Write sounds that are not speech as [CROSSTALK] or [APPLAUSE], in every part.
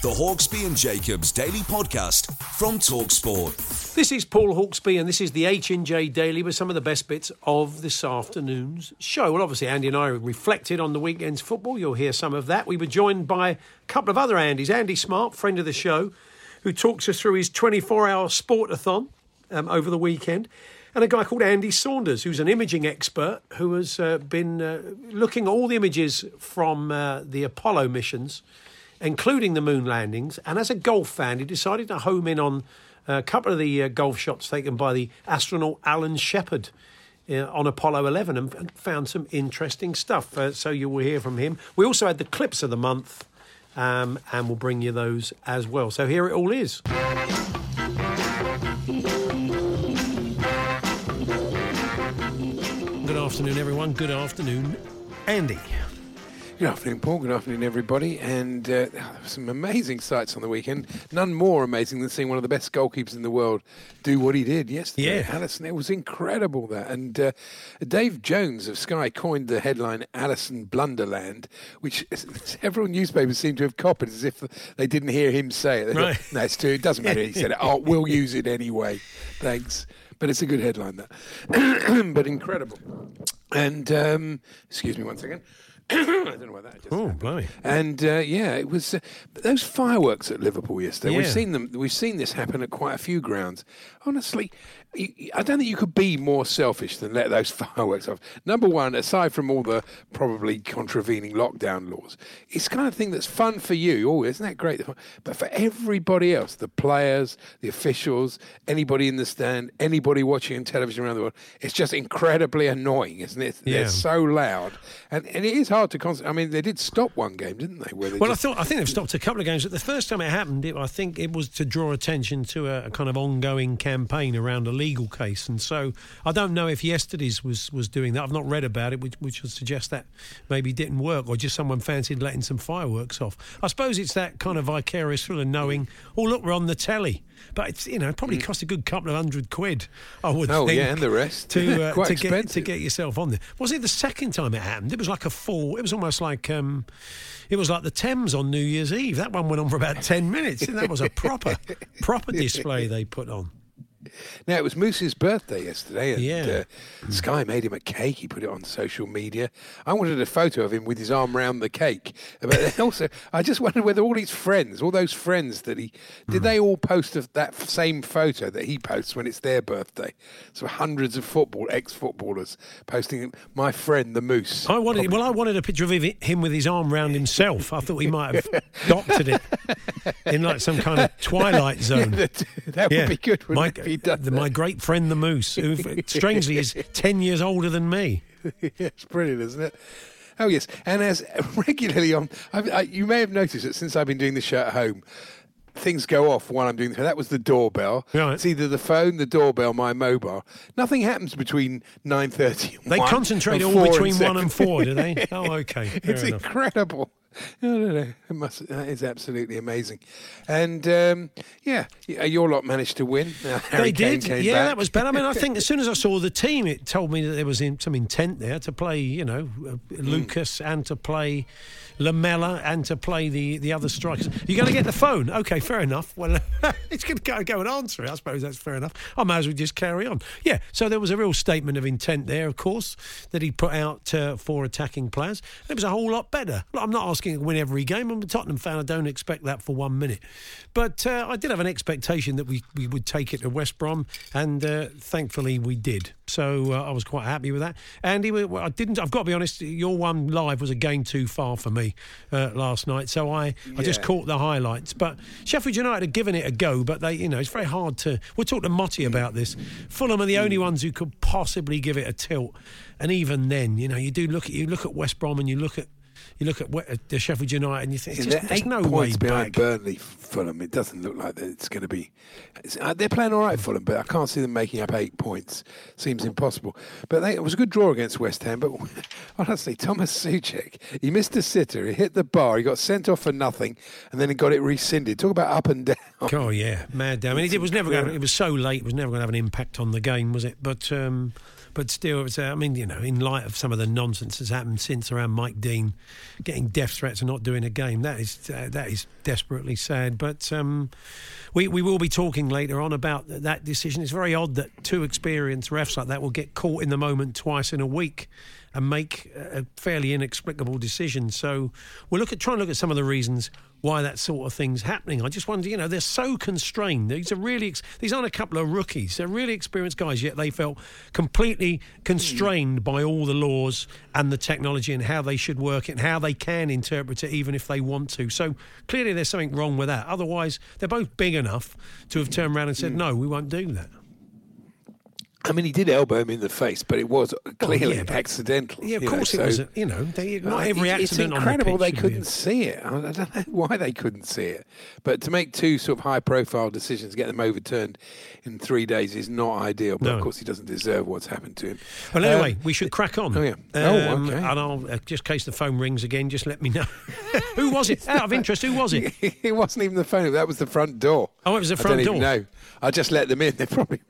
The Hawksby and Jacobs Daily Podcast from Talksport. This is Paul Hawksby, and this is the H&J Daily with some of the best bits of this afternoon's show. Well, obviously, Andy and I reflected on the weekend's football. You'll hear some of that. We were joined by a couple of other Andys. Andy Smart, friend of the show, who talks us through his 24-hour sportathon um, over the weekend. And a guy called Andy Saunders, who's an imaging expert who has uh, been uh, looking at all the images from uh, the Apollo missions including the moon landings. And as a golf fan, he decided to home in on a couple of the uh, golf shots taken by the astronaut Alan Shepard. Uh, on Apollo 11 and found some interesting stuff. Uh, so you will hear from him. We also had the clips of the month, um, and we'll bring you those as well. So here it all is. Afternoon, everyone. Good afternoon, Andy. Good afternoon, Paul. Good afternoon, everybody. And uh, some amazing sights on the weekend. None more amazing than seeing one of the best goalkeepers in the world do what he did yesterday. Yeah. Alisson, it was incredible that. And uh, Dave Jones of Sky coined the headline Alisson Blunderland, which [LAUGHS] several newspapers seem to have copied as if they didn't hear him say it. They Right. thought, no, it's too, it doesn't matter. He said it. Oh, we'll [LAUGHS] use it anyway. Thanks. But it's a good headline, that. [CLEARS THROAT] but incredible. And, um, excuse me one second. [COUGHS] I don't know why that just Oh, blimey. And uh, yeah, it was uh, those fireworks at Liverpool yesterday. We've seen them. We've seen this happen at quite a few grounds. Honestly, I don't think you could be more selfish than let those [LAUGHS] fireworks off. Number one, aside from all the probably contravening lockdown laws, it's the kind of thing that's fun for you. Oh, isn't that great? But for everybody else, the players, the officials, anybody in the stand, anybody watching on television around the world, it's just incredibly annoying, isn't it? Yeah. They're so loud, and and it is hard to concentrate. I mean, they did stop one game, didn't they? Well, I thought I think they've stopped a couple of games. But the first time it happened, it, I think it was to draw attention to a, a kind of ongoing campaign around a legal case, and so I don't know if yesterday's was was doing that. I've not read about it, which, which would suggest that maybe didn't work, or just someone fancied letting some fireworks off. I suppose it's that kind of vicarious thrill of knowing, oh look, we're on the telly. But it's you know it probably cost a good couple of hundred quid. I would Mm. Oh, think. yeah, and the rest. to [LAUGHS] uh, Quite to get to get yourself on there. Was it the second time it happened? It was like a full. It was almost like um, it was like the Thames on New Year's Eve. That one went on for about ten minutes. and that was a proper [LAUGHS] proper display they put on. Now it was Moose's birthday yesterday, and Yeah. uh, Sky made him a cake. He put it on social media. I wanted a photo of him with his arm round the cake, but [LAUGHS] also I just wondered whether all his friends, all those friends that he did, they all post that same photo that he posts when it's their birthday. So hundreds of football ex-footballers posting my friend the Moose. I wanted well, I wanted a picture of him- with his arm round himself. I thought he might have doctored it [LAUGHS] in like some kind of Twilight Zone. that, that would be good. My, he'd done the- my great friend the Moose, who [LAUGHS] strangely is ten years older than me. [LAUGHS] it's brilliant, isn't it? Oh yes, and as [LAUGHS] regularly on, I, I, you may have noticed that since I've been doing the show at home, things go off while I'm doing the That was the doorbell. Right. It's either the phone, the doorbell, my mobile. Nothing happens between nine thirty. They concentrate all between one and four, do they? Oh, okay. Fair it's enough. incredible. I don't know. It must. That is absolutely amazing. And um, yeah, your lot managed to win. [LAUGHS] Uh, they Kane did. Yeah, back. that was better. I mean, I [LAUGHS] think as soon as I saw the team, it told me that there was in, some intent there to play, you know, uh, Lucas and to play Lamela and to play the, the other strikers. You're going to get the phone? Okay, fair enough. Well, [LAUGHS] it's going to go, go and answer it. I suppose that's fair enough. I might as well just carry on. Yeah, so there was a real statement of intent there, of course, that he put out uh, for attacking players. It was a whole lot better. I'm not asking to win every game. I'm a Tottenham fan. I don't expect that for one minute. But uh, I did have an expectation that we, we would take it to West Brom, and uh, thankfully we did. So uh, I was quite happy with that. Andy, we- well, I didn't. I've got to be honest. Your one live was a game too far for me uh, last night, so I, I just caught the highlights. But Sheffield United had given it a go, but they, you know, it's very hard to. We'll talk to Motty about this. Fulham are the only ones who could possibly give it a tilt, and even then, you know, you do look at you look at West Brom and you look at. You look at, at the Sheffield United and you think Yeah, just, there's no way behind back. Burnley, Fulham. It doesn't look like that it's going to be. It's, uh, they're playing all right, Fulham, but I can't see them making up eight points. Seems impossible. But they, it was a good draw against West Ham. But [LAUGHS] honestly, Tomáš Souček, he missed a sitter. He hit the bar. He got sent off for nothing, and then he got it rescinded. Talk about up and down. Oh yeah, mad down. I mean, it was never going. It was so late. It was never going to have an impact on the game, was it? But um, but still, it was. Uh, I mean, you know, in light of some of the nonsense that's happened since around Mike Dean getting death threats and not doing a game, that is uh, that is desperately sad. But um, we we will be talking later on about th- that decision. It's very odd that two experienced refs like that will get caught in the moment twice in a week and make a fairly inexplicable decision. So we'll look at try and look at some of the reasons why that sort of thing's happening. I just wonder, you know, they're so constrained. These are really ex- these aren't a couple of rookies. They're really experienced guys, yet they felt completely constrained hmm. by all the laws and the technology and how they should work it and how they can interpret it, even if they want to. So clearly, there's something wrong with that. Otherwise, they're both big enough to have turned around and said, hmm. "No, we won't do that." I mean, he did elbow him in the face, but it was clearly yeah, accidental. Yeah, of you know, course it so- was. You know, they, not Right, every it- accident It's on the incredible pitch they couldn't see it. I don't know [LAUGHS] why they couldn't see it. But to make two sort of high-profile decisions, get them overturned in three days is not ideal. But No. of course, he doesn't deserve what's happened to him. Well, anyway, Um, we should crack on. oh, yeah. Oh, Um, okay. And I'll, uh, just in case the phone rings again, just let me know. [LAUGHS] who was it? [LAUGHS] Out of interest, who was it? it wasn't even the phone. That was the front door. Oh, it was the front door. know. I just let them in. They probably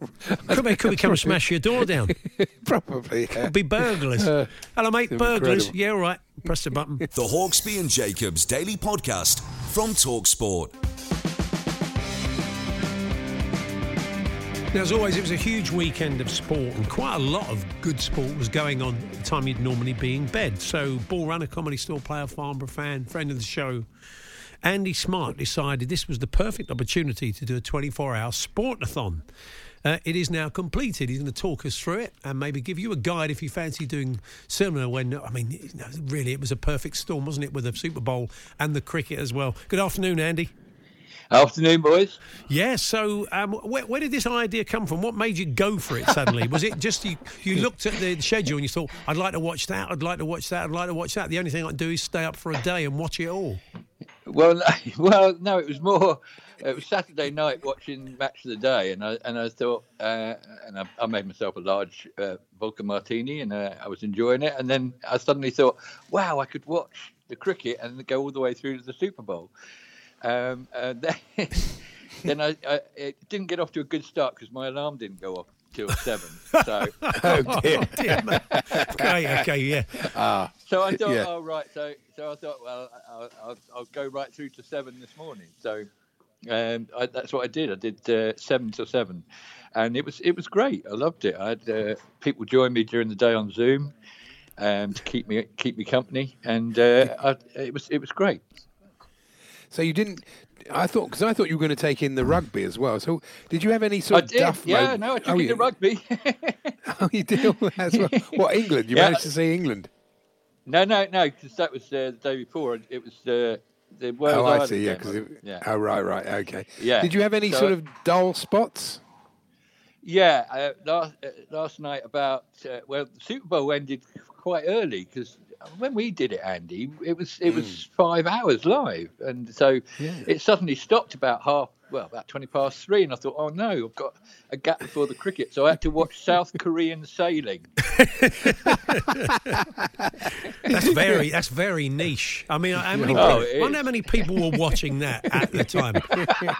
Could they, could we come and smash your door down? [LAUGHS] probably. yeah. Could be burglars. Uh, Hello, mate. Burglars. incredible. Yeah, all right. Press the button. The Hawksby and Jacobs Daily Podcast from Talksport. Now, as always, it was a huge weekend of sport, and quite a lot of good sport was going on at the time you'd normally be in bed. So, ball runner, comedy store player, Farnborough fan, friend of the show, Andy Smart decided this was the perfect opportunity to do a 24 hour sportathon. Uh, it is now completed. He's going to talk us through it and maybe give you a guide if you fancy doing similar. When I mean, you know, really, it was a perfect storm, wasn't it, with the Super Bowl and the cricket as well. Good afternoon, Andy. Afternoon, boys. Yeah, so um, where, where did this idea come from? What made you go for it suddenly? Was it just you, you [LAUGHS] looked at the schedule and you thought, I'd like to watch that, I'd like to watch that, I'd like to watch that. The only thing I can do is stay up for a day and watch it all. Well, [LAUGHS] well, no, it was more. It was Saturday night watching Match of the Day, and I and I thought, uh, and I, I made myself a large uh, vodka martini, and uh, I was enjoying it. And then I suddenly thought, wow, I could watch the cricket and go all the way through to the Super Bowl. Um, and [LAUGHS] then, then I, I it didn't get off to a good start because my alarm didn't go off till seven. [LAUGHS] So. oh dear. Dear [LAUGHS] okay, okay, yeah. So I thought, Yeah. oh right. So so I thought, well, I'll, I'll, I'll go right through to seven this morning. So um, I, that's what I did. I did uh, seven to seven, and it was it was great. I loved it. I had uh, people join me during the day on Zoom um, to keep me keep me company, and uh, I, it was it was great. So you didn't. I thought because I thought you were going to take in the rugby as well. So did you have any sort I of did. duff? Yeah, moment? no, I took oh, in you, the rugby. [LAUGHS] Oh, you did all that as well. What England? You [LAUGHS] Yeah. managed to see England. no, no, no, because that was uh, the day before. It was uh, the Wales oh, I Ireland see. Yeah, because yeah. oh, right, right, okay. Yeah. Did you have any So- sort of dull spots? Yeah, uh, last uh, last night about uh, well, the Super Bowl ended quite early because when we did it, Andy, it was it was mm. five hours live, and so Yeah. it suddenly stopped about half well about twenty past three, and I thought, oh no, I've got a gap before the cricket, so I had to watch [LAUGHS] South Korean sailing. [LAUGHS] That's very that's very niche. I mean, how many, Oh, people, I wonder how many people were watching [LAUGHS] that at the time.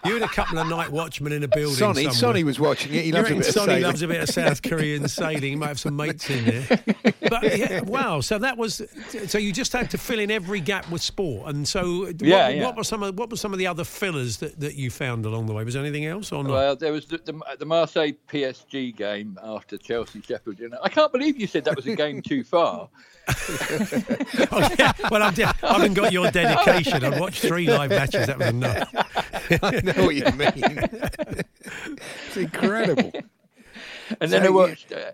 You had a couple of night watchmen in a building. Sonny, somewhere. Sonny was watching it. He loves a reckon bit of Sonny sailing. loves a bit of South Korean sailing. He might have some mates in there. But yeah, wow. So that was. So you just had to fill in every gap with sport. And so, what, Yeah, yeah. what were some of what were some of the other fillers that, that you found along the way? Was there anything else or not? Well, there was the, the, the Marseille PSG game after Chelsea Sheffield United. I can't believe you said that was a game too far. [LAUGHS] [LAUGHS] Oh, yeah. Well, I've, de- I haven't got your dedication. I've watched three live matches. That was enough. [LAUGHS] I know what you mean. it's incredible. And then So I you- watched, uh,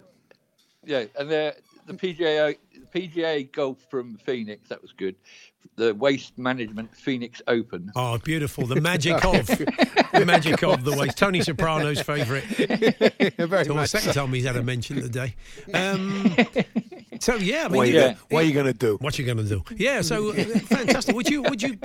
yeah, and the the PGA the PGA golf from Phoenix that was good. The Waste Management Phoenix Open. Oh, beautiful! The magic [LAUGHS] of the magic of the waste. Tony Soprano's favourite. [LAUGHS] Very It's the much. second time he's had a mention today. Um, [LAUGHS] so yeah, I mean, What are you, you- gonna- what are you going to do? What you going to do? Yeah, so uh, fantastic. Would you? Would you?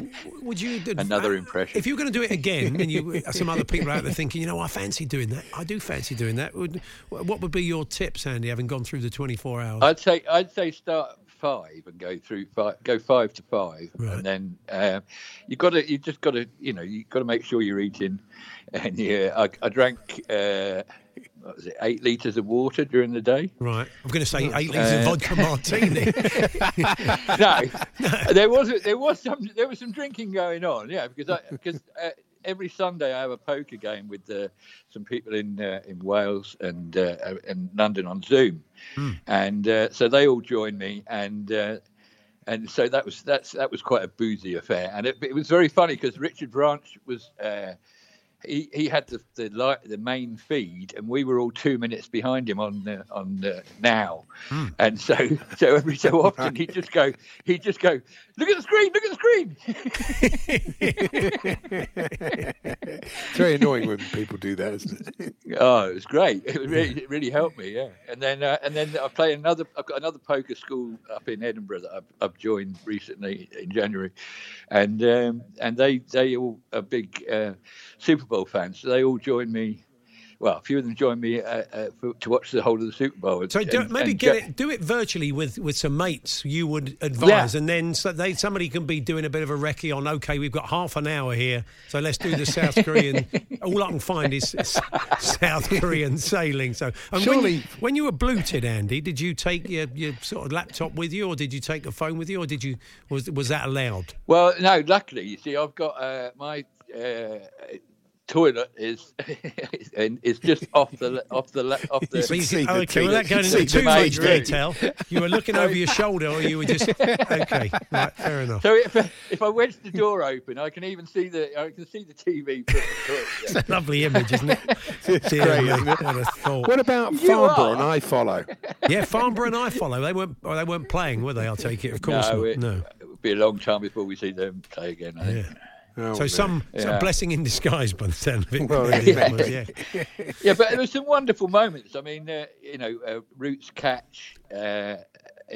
Would you? Another uh, impression. If you were going to do it again, and you some other people out there thinking, you know, I fancy doing that. I do fancy doing that. Would, what would be your tips, Andy? Having gone through the twenty four hours. I'd say I'd say start at five and go through five, go five to five, Right. and then uh, you got to you just got to you know you've got to make sure you're eating. And yeah, I, I drank uh, what was it eight liters of water during the day. right. I'm going to say eight litres of vodka martini. [LAUGHS] [LAUGHS] no, there was there was some there was some drinking going on. Yeah, because I because uh, every Sunday I have a poker game with uh, some people in uh, in Wales and uh, in London on Zoom, and uh, so they all join me and. Uh, and so that was that's that was quite a boozy affair, and it, it was very funny because Richard Branch was uh, he he had the the light, the main feed, and we were all two minutes behind him on uh, on uh, now, and so [LAUGHS] so every so often he'd just go he'd just go look at the screen, look at the screen. It's very annoying when people do that, isn't it? Oh, it was great. It really, it really helped me. Yeah, and then uh, and then I play another. I've got another poker school up in Edinburgh that I've, I've joined recently in January, and um, and they they all are big uh, Super Bowl fans. So they all joined me. Well, a few of them joined me uh, uh, for, to watch the whole of the Super Bowl. So do, And- maybe and get Ja- it, do it virtually with, with some mates. You would advise, Yeah. and then so they somebody can be doing a bit of a recce on. Okay, we've got half an hour here, so let's do the South [LAUGHS] Korean. all I can find is South Korean sailing. So and when, Surely- you, when you were bluted, Andy, did you take your, your sort of laptop with you, or did you take a phone with you, or did you was was that allowed? Well, no. Luckily, you see, I've got uh, my uh, toilet is [LAUGHS] and it's just off the off the off the. So you see can, the okay, without going into the too much room. detail, you were looking over your shoulder, or you were just okay. Right, fair enough. So if, if I wedge the door open, I can even see the I can see the TV. The toilet, yeah. It's a lovely image, isn't it? [LAUGHS] It's Dear great, isn't it? what a thought. What about You Farnborough and I follow? Yeah, Farnborough and I follow. They weren't. they weren't playing, were they? I'll take it. Of course no, it, no. it would be a long time before we see them play again. I think. Yeah. Oh, So no. some, some Yeah. blessing in disguise by the sound of it. Well, really, yeah. was, yeah. [LAUGHS] Yeah, but there were some wonderful moments. I mean, uh, you know, uh, Root's catch. Uh,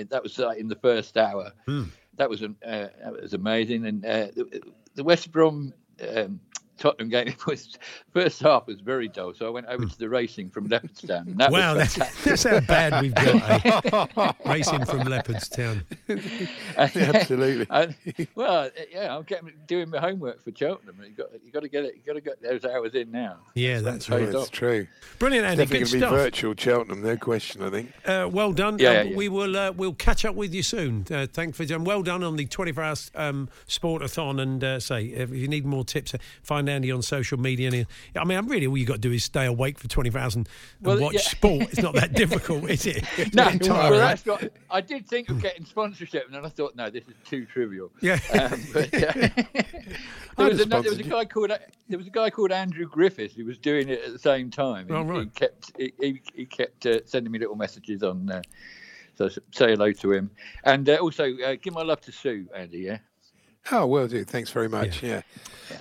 that was uh, in the first hour. Hmm. That was um, uh, that was amazing. And uh, the, the West Brom. Um, Tottenham game [LAUGHS] was first half was very dull, so I went over to the racing from Leopardstown. That Hmm. Wow, was that's, that's how bad we've got. Eh? [LAUGHS] [LAUGHS] Racing from Leopardstown. Absolutely. And, well, yeah, I'm getting doing my homework for Cheltenham. You got you got to get it. You got to get those hours in now. Yeah, that's Paid right. That's true. Brilliant, Andy. Definitely Good going to be virtual Cheltenham, no question, I think. Uh, well done. Yeah, Uh, yeah, yeah. We will. Uh, we'll catch up with you soon. Uh, thanks for doing. Well done on the 24 hours um, sportathon. And uh, say if you need more tips, uh, find Andy on social media. And he- I mean, really, all you got to do is stay awake for 24 hours and, and Well, watch yeah. sport. It's not that [LAUGHS] difficult, is it? [LAUGHS] No, It's well, tiring. that's got. I did think of getting sponsorship, and then I thought, no, this is too trivial. [LAUGHS] Yeah. Um, but, there, was a, there was a guy called there was a guy called Andrew Griffiths who was doing it at the same time. He, Oh, right. he kept he, he, he kept uh, sending me little messages on. Uh, so say hello to him, and uh, also uh, give my love to Sue, Andy. Yeah. Oh, will do. Thanks very much. Yeah.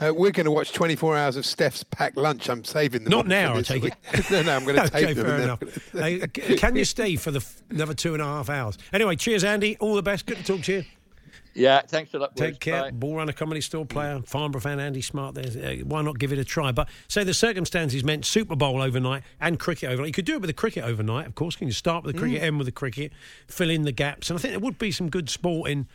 Uh, we're going to watch 24 hours of Steph's packed lunch. I'm saving them. Not now, I this take week. [LAUGHS] no, no, I'm going [LAUGHS] to Okay, tape them. fair and enough. then- Uh, [LAUGHS] can you stay for the f- another two and a half hours? Anyway, cheers, Andy. All the best. Good to talk to you. Yeah, thanks a lot. Take care. Bye. Ball runner, comedy store player, Farnborough fan, Andy Smart. There, uh, why not give it a try? But say the circumstances meant Super Bowl overnight and cricket overnight. You could do it with the cricket overnight, of course. Can you start with the Mm. cricket, end with the cricket, fill in the gaps? And I think there would be some good sport in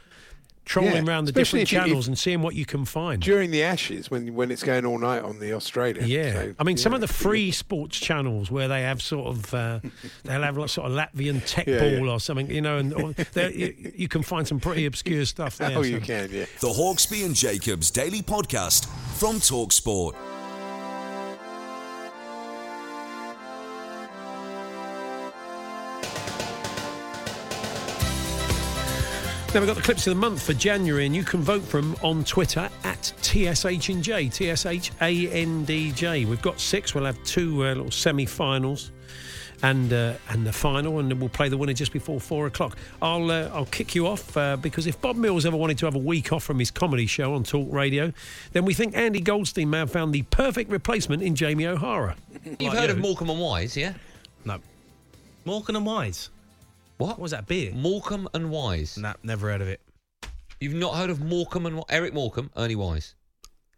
trolling Yeah, around the especially different if you- channels if- and seeing what you can find. During the Ashes, when when it's going all night on the Australia. Yeah, So, I mean, some of the free sports channels where they have sort of uh, [LAUGHS] they'll have like sort of Latvian tech Yeah, ball yeah. or something, you know, and or you, you can find some pretty obscure stuff [LAUGHS] there. Oh, so- you can, yeah. The Hawksby and Jacobs Daily Podcast from Talksport. Now we've got the clips of the month for January, and you can vote for them on Twitter at TSHNJ, T-S-H-A-N-D-J. We've got six. We'll have two uh, little semi-finals and uh, and the final, and then we'll play the winner just before four o'clock. I'll uh, I'll kick you off uh, because if Bob Mills ever wanted to have a week off from his comedy show on Talk Radio, then we think Andy Goldstein may have found the perfect replacement in Jamie O'Hara. You've Like heard of you. Morecambe and Wise, yeah? No. Morecambe and Wise. What? What was that beer? Morecambe and Wise. Nah, never heard of it. You've not heard of Morecambe and Eric Morecambe, Ernie Wise.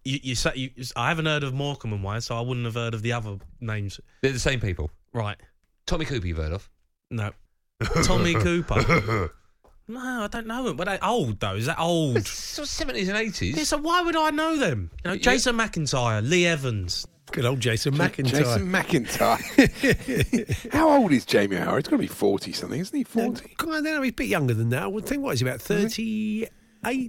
You, you, say, you, I haven't heard of Morecambe and Wise, so I wouldn't have heard of the other names. They're the same people. Right. Tommy Cooper, you've heard of? No. [LAUGHS] Tommy Cooper. [LAUGHS] No, I don't know them. But they old though. Is that old? 70s and 80s. yeah, so why would I know them? You know. Jason McIntyre, Lee Evans. Good old Jason McIntyre. Jason McIntyre. [LAUGHS] How old is Jamie O'Hara? It's got to be 40 something, isn't he? 40? I don't know, he's a bit younger than that. I would think, what, is he about 38,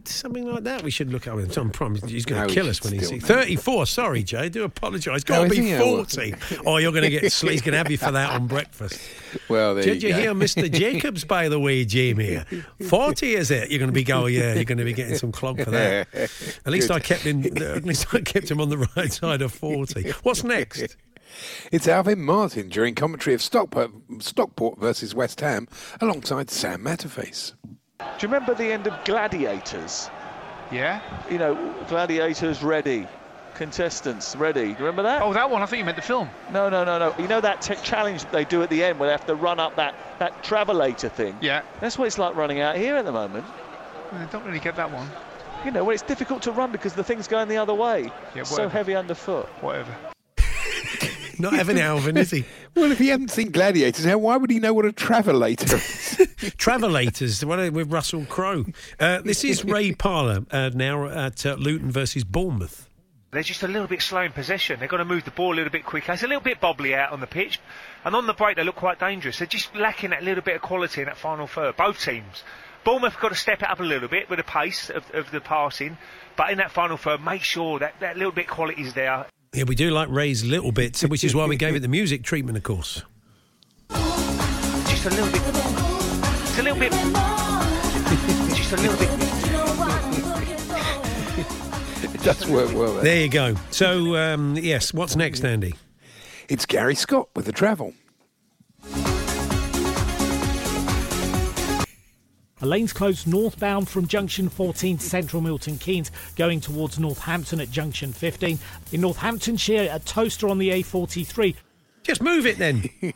something like that? We should look at him. Some promise he's going to we kill us when he's still 34. Sorry, Jay, do apologise. Got to oh, be? Oh, well. 40. Oh, you're going to get, he's going to have you for that on breakfast. Well, there Did you you hear Mr. Jacobs, by the way, Jamie? 40 is it? You're going to be going, yeah, you're going to be getting some clog for that. At least Good. I kept him, at least I kept him on the right side of 40. What's next? It's Alvin Martin during commentary of Stockport, Stockport versus West Ham alongside Sam Matterface. Do you remember the end of Gladiators? Yeah. You know, Gladiators ready, contestants ready. Remember that? Oh, that one. I thought you meant the film. No, no, no, no. You know that tech challenge they do at the end where they have to run up that, that travelator thing? Yeah. That's what it's like running out here at the moment. I don't really get that one. You know, well, it's difficult to run because the thing's going the other way. Yeah, so heavy underfoot. Whatever. Not Evan Alvin, is he? [LAUGHS] Well, if he hadn't seen Gladiators, how why would he know what a travelator is? [LAUGHS] Travelators, what are- with Russell Crowe. Uh, this is Ray Parlour uh, now at uh, Luton versus Bournemouth. They're just a little bit slow in possession. They've got to move the ball a little bit quicker. It's a little bit bobbly out on the pitch. And on the break, they look quite dangerous. They're just lacking that little bit of quality in that final third. Both teams. Bournemouth have got to step it up a little bit with the pace of, of the passing. But in that final third, make sure that that little bit of quality is there. Yeah, we do like Ray's little bits, which is why we gave it the music treatment, of course. Just a little bit. It's a little bit. just a little bit. it does work well. There. There you go. So, um, yes, what's next, Andy? It's Gary Scott with the travel. A lane's closed northbound from junction 14 to central Milton Keynes, going towards Northampton at junction 15. In Northamptonshire, a toaster on the A43. Just move it then. [LAUGHS]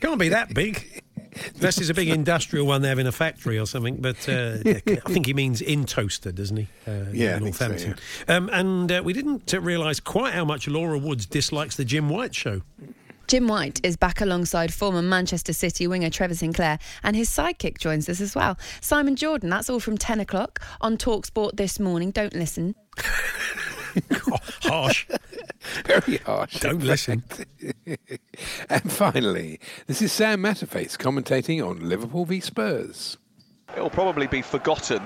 Can't be that big. Unless it's a big industrial one they have in a factory or something. But uh, I think he means in toaster, doesn't he? Uh, Yeah, I think so, Northampton. um, and uh, we didn't uh, realise quite how much Laura Woods dislikes the Jim White show. Jim White is back alongside former Manchester City winger Trevor Sinclair, and his sidekick joins us as well. Simon Jordan, that's all from 10 o'clock on Talksport this morning. Don't listen. [LAUGHS] Harsh. Very harsh. Don't listen. [LAUGHS] and finally, this is Sam Matterface commentating on Liverpool v Spurs. It'll probably be forgotten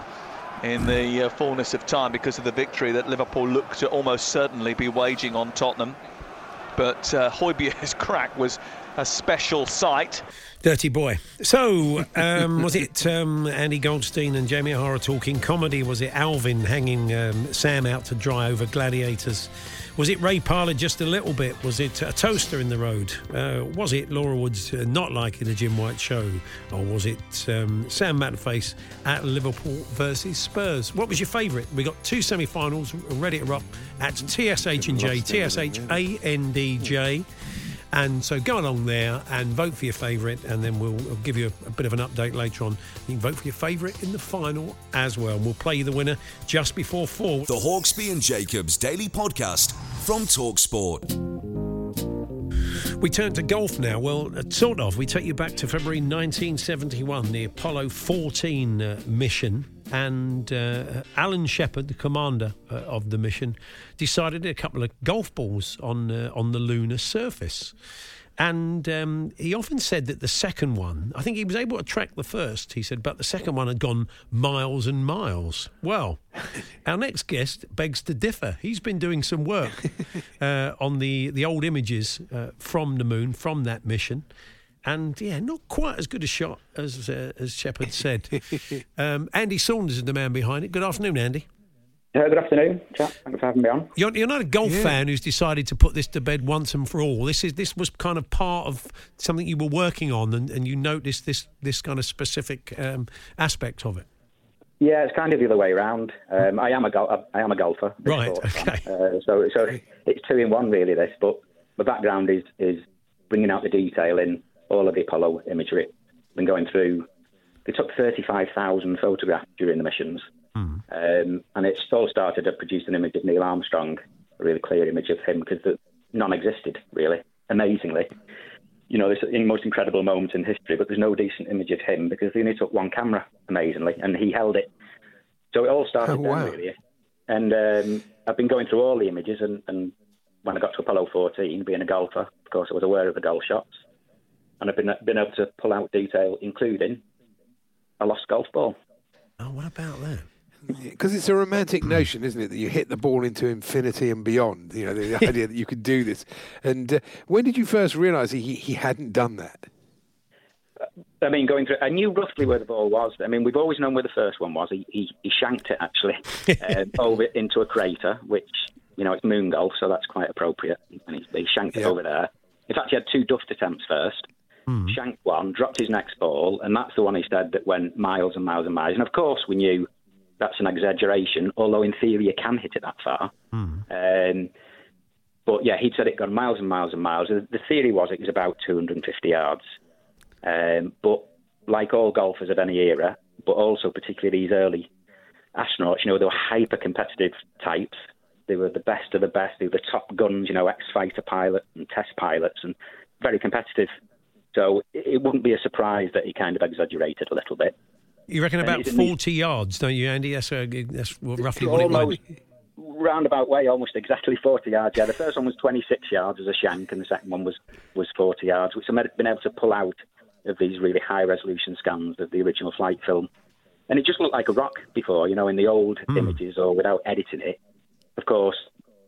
in the uh, fullness of time because of the victory that Liverpool look to almost certainly be waging on Tottenham. But uh, Højbjerg's crack was a special sight. Dirty boy. So, um, was it um, Andy Goldstein and Jamie O'Hara talking comedy? Was it Alvin hanging um, Sam out to dry over gladiators? Was it Ray Parlour just a little bit? Was it a toaster in the road? Uh, was it Laura Woods uh, not liking the Jim White show? Or was it um, Sam Matterface at Liverpool versus Spurs? What was your favourite? We got two semi finals ready to rock at TSH and J, TSH A N D J. And so go along there and vote for your favourite, and then we'll, we'll give you a, a bit of an update later on. You can vote for your favourite in the final as well. And we'll play you the winner just before four. The Hawksby and Jacobs Daily Podcast from Talksport. We turn to golf now. Well, uh, sort of. We take you back to February 1971, the Apollo 14 uh, mission. And uh, Alan Shepard, the commander uh, of the mission, decided a couple of golf balls on uh, on the lunar surface. And um, he often said that the second one, I think he was able to track the first, he said, but the second one had gone miles and miles. Well, [LAUGHS] our next guest begs to differ. He's been doing some work [LAUGHS] uh, on the, the old images uh, from the moon, from that mission. And yeah, not quite as good a shot as uh, as Shepard said. [LAUGHS] Um, Andy Saunders is the man behind it. Good afternoon, Andy. Uh, good afternoon, chap. Thanks for having me on. You're, you're not a golf Yeah. fan who's decided to put this to bed once and for all. This is this was kind of part of something you were working on, and, and you noticed this this kind of specific um, aspect of it. Yeah, it's kind of the other way around. Um, I am a gol- I am a golfer. Right, sort of fan. Uh, so so it's two in one really. This, but my background is is bringing out the detail in all of the Apollo imagery. Been going through. They took thirty five thousand photographs during the missions, um, and it all started to produce an image of Neil Armstrong, a really clear image of him because none existed really. Amazingly, you know, this the most incredible moment in history, but there's no decent image of him because they only took one camera, amazingly, and he held it. So it all started Oh, then, wow. really. And um, I've been going through all the images, and, and when I got to Apollo 14, being a golfer, of course, I was aware of the golf shots, and I've been been able to pull out detail, including a lost golf ball. Oh, what about that? Because it's a romantic notion, isn't it, that you hit the ball into infinity and beyond? You know, the [LAUGHS] idea that you could do this. And uh, when did you first realise he, he hadn't done that? I mean, going through, I knew roughly where the ball was. I mean, we've always known where the first one was. He, he, he shanked it actually um, [LAUGHS] over into a crater, which you know it's moon golf, so that's quite appropriate. And he, he shanked it over there. In fact, he had two duft attempts first. Shanked one, dropped his next ball, and that's the one he said that went miles and miles and miles. And of course, we knew that's an exaggeration, although in theory you can hit it that far. Um, but yeah, he'd said it gone miles and miles and miles. The the theory was it was about 250 yards. Um, but like all golfers of any era, but also particularly these early astronauts, you know, they were hyper competitive types. They were the best of the best. They were the top guns, you know, ex-fighter pilots and test pilots, and very competitive. So it wouldn't be a surprise that he kind of exaggerated a little bit. You reckon about he's in the- 40 yards, don't you, Andy? That's, uh, that's roughly what it almost was. roundabout way, almost exactly 40 yards. Yeah, the first one was 26 yards as a shank, and the second one was, was 40 yards, which I've been able to pull out of these really high resolution scans of the original flight film. And it just looked like a rock before, you know, in the old images or without editing it. Of course,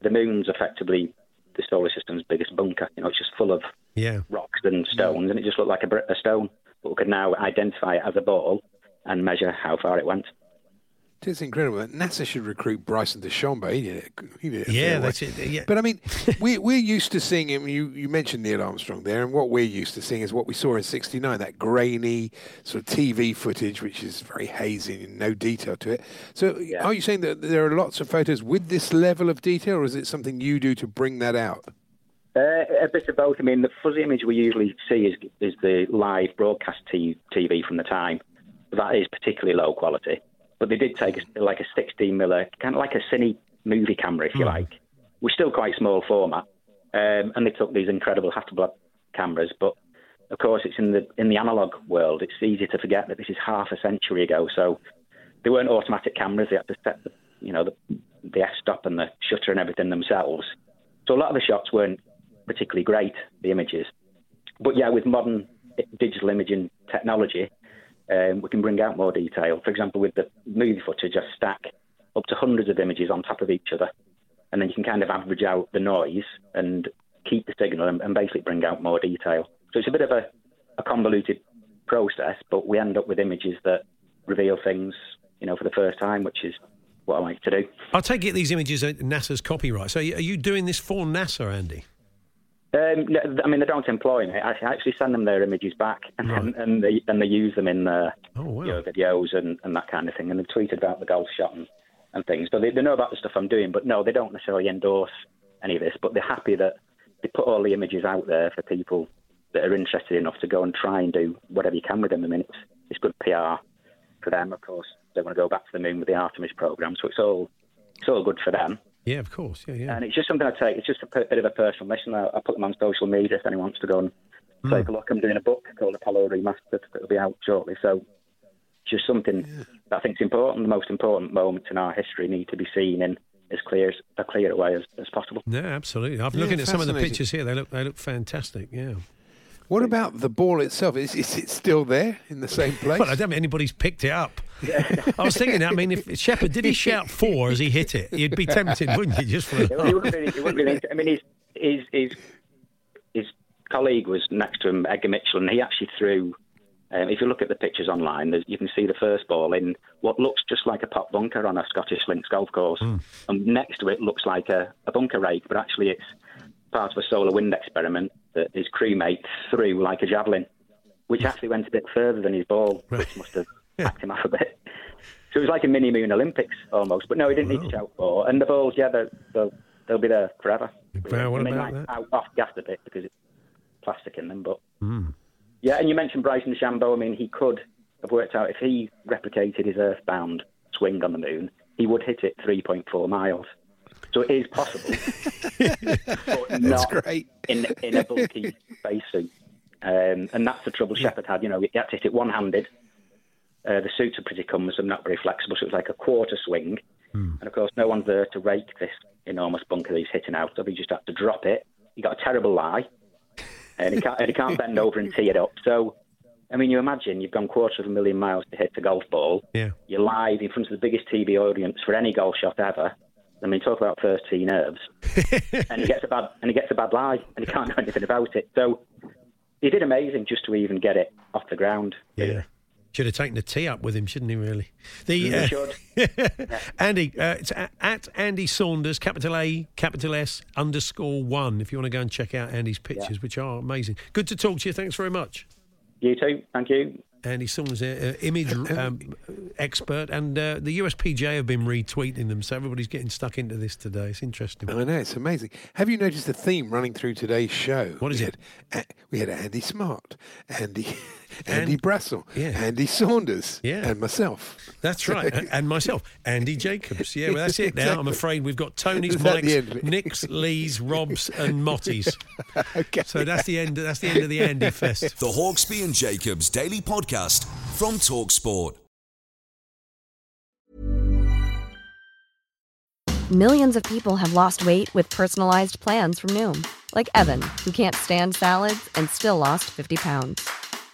the moon's effectively the solar system's biggest bunker. You know, it's just full of Yeah. rocks and stones, and it just looked like a, a stone. But we could now identify it as a ball and measure how far it went. It's incredible. that NASA should recruit Bryson DeChambeau. He did it. He did it Yeah, that's it. Yeah. But I mean, [LAUGHS] we, we're used to seeing him. You, you mentioned Neil Armstrong there, and what we're used to seeing is what we saw in '69 that grainy sort of TV footage, which is very hazy and no detail to it. So, are you saying that there are lots of photos with this level of detail, or is it something you do to bring that out? Uh, a bit of both. I mean, the fuzzy image we usually see is is the live broadcast TV from the time. That is particularly low quality. But they did take a, like a 16 miller, kind of like a cine movie camera, if you like. We're still quite small format, um, and they took these incredible Hasselblad cameras. But of course, it's in the in the analog world. It's easy to forget that this is half a century ago. So they weren't automatic cameras. They had to set the you know the the f stop and the shutter and everything themselves. So a lot of the shots weren't particularly great, the images. But yeah, with modern digital imaging technology, um, we can bring out more detail. For example, with the movie footage, I stack up to hundreds of images on top of each other, and then you can kind of average out the noise and keep the signal and, and basically bring out more detail. So it's a bit of a, a convoluted process, but we end up with images that reveal things, you know, for the first time, which is what I like to do. I take it these images are NASA's copyright. So are you doing this for NASA, Andy? Um, no, I mean, they don't employ me. I actually send them their images back, and, and, and they and they use them in their you know, videos and, and that kind of thing. And they've tweeted about the golf shot and, and things. So they, they know about the stuff I'm doing, but no, they don't necessarily endorse any of this. But they're happy that they put all the images out there for people that are interested enough to go and try and do whatever you can with them. I mean, it's, it's good PR for them, of course. They want to go back to the moon with the Artemis program, so it's all it's all good for them. Yeah, of course. Yeah, yeah. And it's just something I take. It's just a p- bit of a personal mission. I, I put them on social media if anyone wants to go and Hmm. take a look. I'm doing a book called Apollo Remastered that'll be out shortly. So just something that I think is important. The most important moments in our history need to be seen in as clear as a clear way as, as possible. No, absolutely. I'm Yeah, looking at some of the pictures here. They look they look fantastic. Yeah. What about the ball itself? Is, is it still there in the same place? [LAUGHS] Well, I don't think anybody's picked it up. I was thinking. I mean, if Shepard did he shout [LAUGHS] four as he hit it, you'd be tempted, wouldn't you? Just for It, it [LAUGHS] wouldn't be. It wouldn't be. I mean, his his his his colleague was next to him, Edgar Mitchell, and he actually threw. Um, if you look at the pictures online, you can see the first ball in what looks just like a pop bunker on a Scottish links golf course, and next to it looks like a, a bunker rake, but actually it's part of a solar wind experiment that his crewmate threw like a javelin, which actually went a bit further than his ball, which must have [LAUGHS] packed him off a bit. So it was like a mini moon Olympics almost. But no, he didn't need to shout for. And the balls, yeah, they'll, they'll, they'll be there forever. Wow, what I mean, about like, that? out, off gas a bit because it's plastic in them. But Mm. yeah, and you mentioned Bryson DeChambeau. I mean, he could have worked out if he replicated his earthbound swing on the moon, he would hit it 3.4 miles. So it is possible, [LAUGHS] but not great. in in a bulky [LAUGHS] spacesuit. Um, and that's the trouble Shepard had. You know, he had to hit it one-handed. Uh, the suits are pretty cumbersome, not very flexible, so it was like a quarter swing. And of course, no one's there to rake this enormous bunker that he's hitting out, so he just had to drop it. He got a terrible lie, and he can't, and he can't bend over and tee it up. So, I mean, you imagine you've gone quarter of a million miles to hit a golf ball. Yeah. You're live in front of the biggest TV audience for any golf shot ever. I mean, talk about first tee nerves. [LAUGHS] and he gets a bad and he gets a bad lie, and he can't do anything about it. So, he did amazing just to even get it off the ground. Yeah. Should have taken the tee up with him, shouldn't he? Really? The He uh, should. [LAUGHS] Andy, uh, it's at, at Andy Saunders, capital A, capital S, underscore one. If you want to go and check out Andy's pictures, which are amazing. Good to talk to you. Thanks very much. You too. Thank you. Andy Saunders, uh, uh, image um, expert, and uh, the USPJ have been retweeting them, so everybody's getting stuck into this today. It's interesting. I know it's amazing. Have you noticed the theme running through today's show? What is we it? Had, uh, we had Andy Smart, Andy, [LAUGHS] Andy And- Brassell, yeah. Andy Saunders, Yeah. and myself. That's right, and, and myself, Andy Jacobs. Yeah, well, that's it now. I'm afraid we've got Tony's, Is that the end Mike's. Nick's, Lee's, Rob's, and Motty's. [LAUGHS] okay. So that's the end. That's the end of the Andy Fest. The Hawksby and Jacobs Daily Podcast from Talksport. Millions of people have lost weight with personalized plans from Noom, like Evan, who can't stand salads and still lost 50 pounds.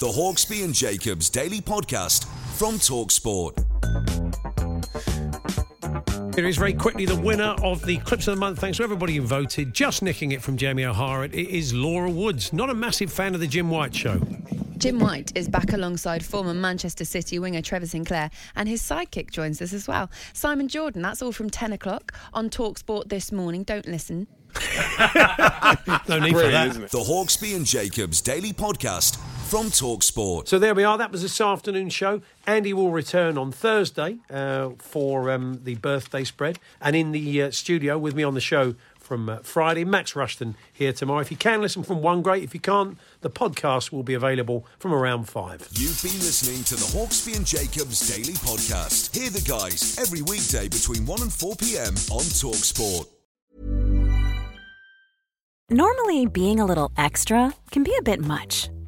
The Hawksby and Jacobs Daily Podcast from Talksport. Here is very quickly the winner of the Clips of the Month. Thanks to everybody who voted. Just nicking it from Jamie O'Hara. It is Laura Woods. Not a massive fan of the Jim White show. Jim White is back alongside former Manchester City winger Trevor Sinclair, and his sidekick joins us as well. Simon Jordan, that's all from 10 o'clock on Talksport this morning. Don't listen. [LAUGHS] No need for that. The Hawksby and Jacobs Daily Podcast from Talksport. So there we are. That was this afternoon show. Andy will return on Thursday uh, for um, the birthday spread. And in the uh, studio with me on the show from uh, Friday, Max Rushden here tomorrow. If you can listen from one, great. If you can't, the podcast will be available from around five. You've been listening to the Hawksby and Jacobs Daily Podcast. Hear the guys every weekday between 1 and 4 p.m. on Talksport. Normally, being a little extra can be a bit much,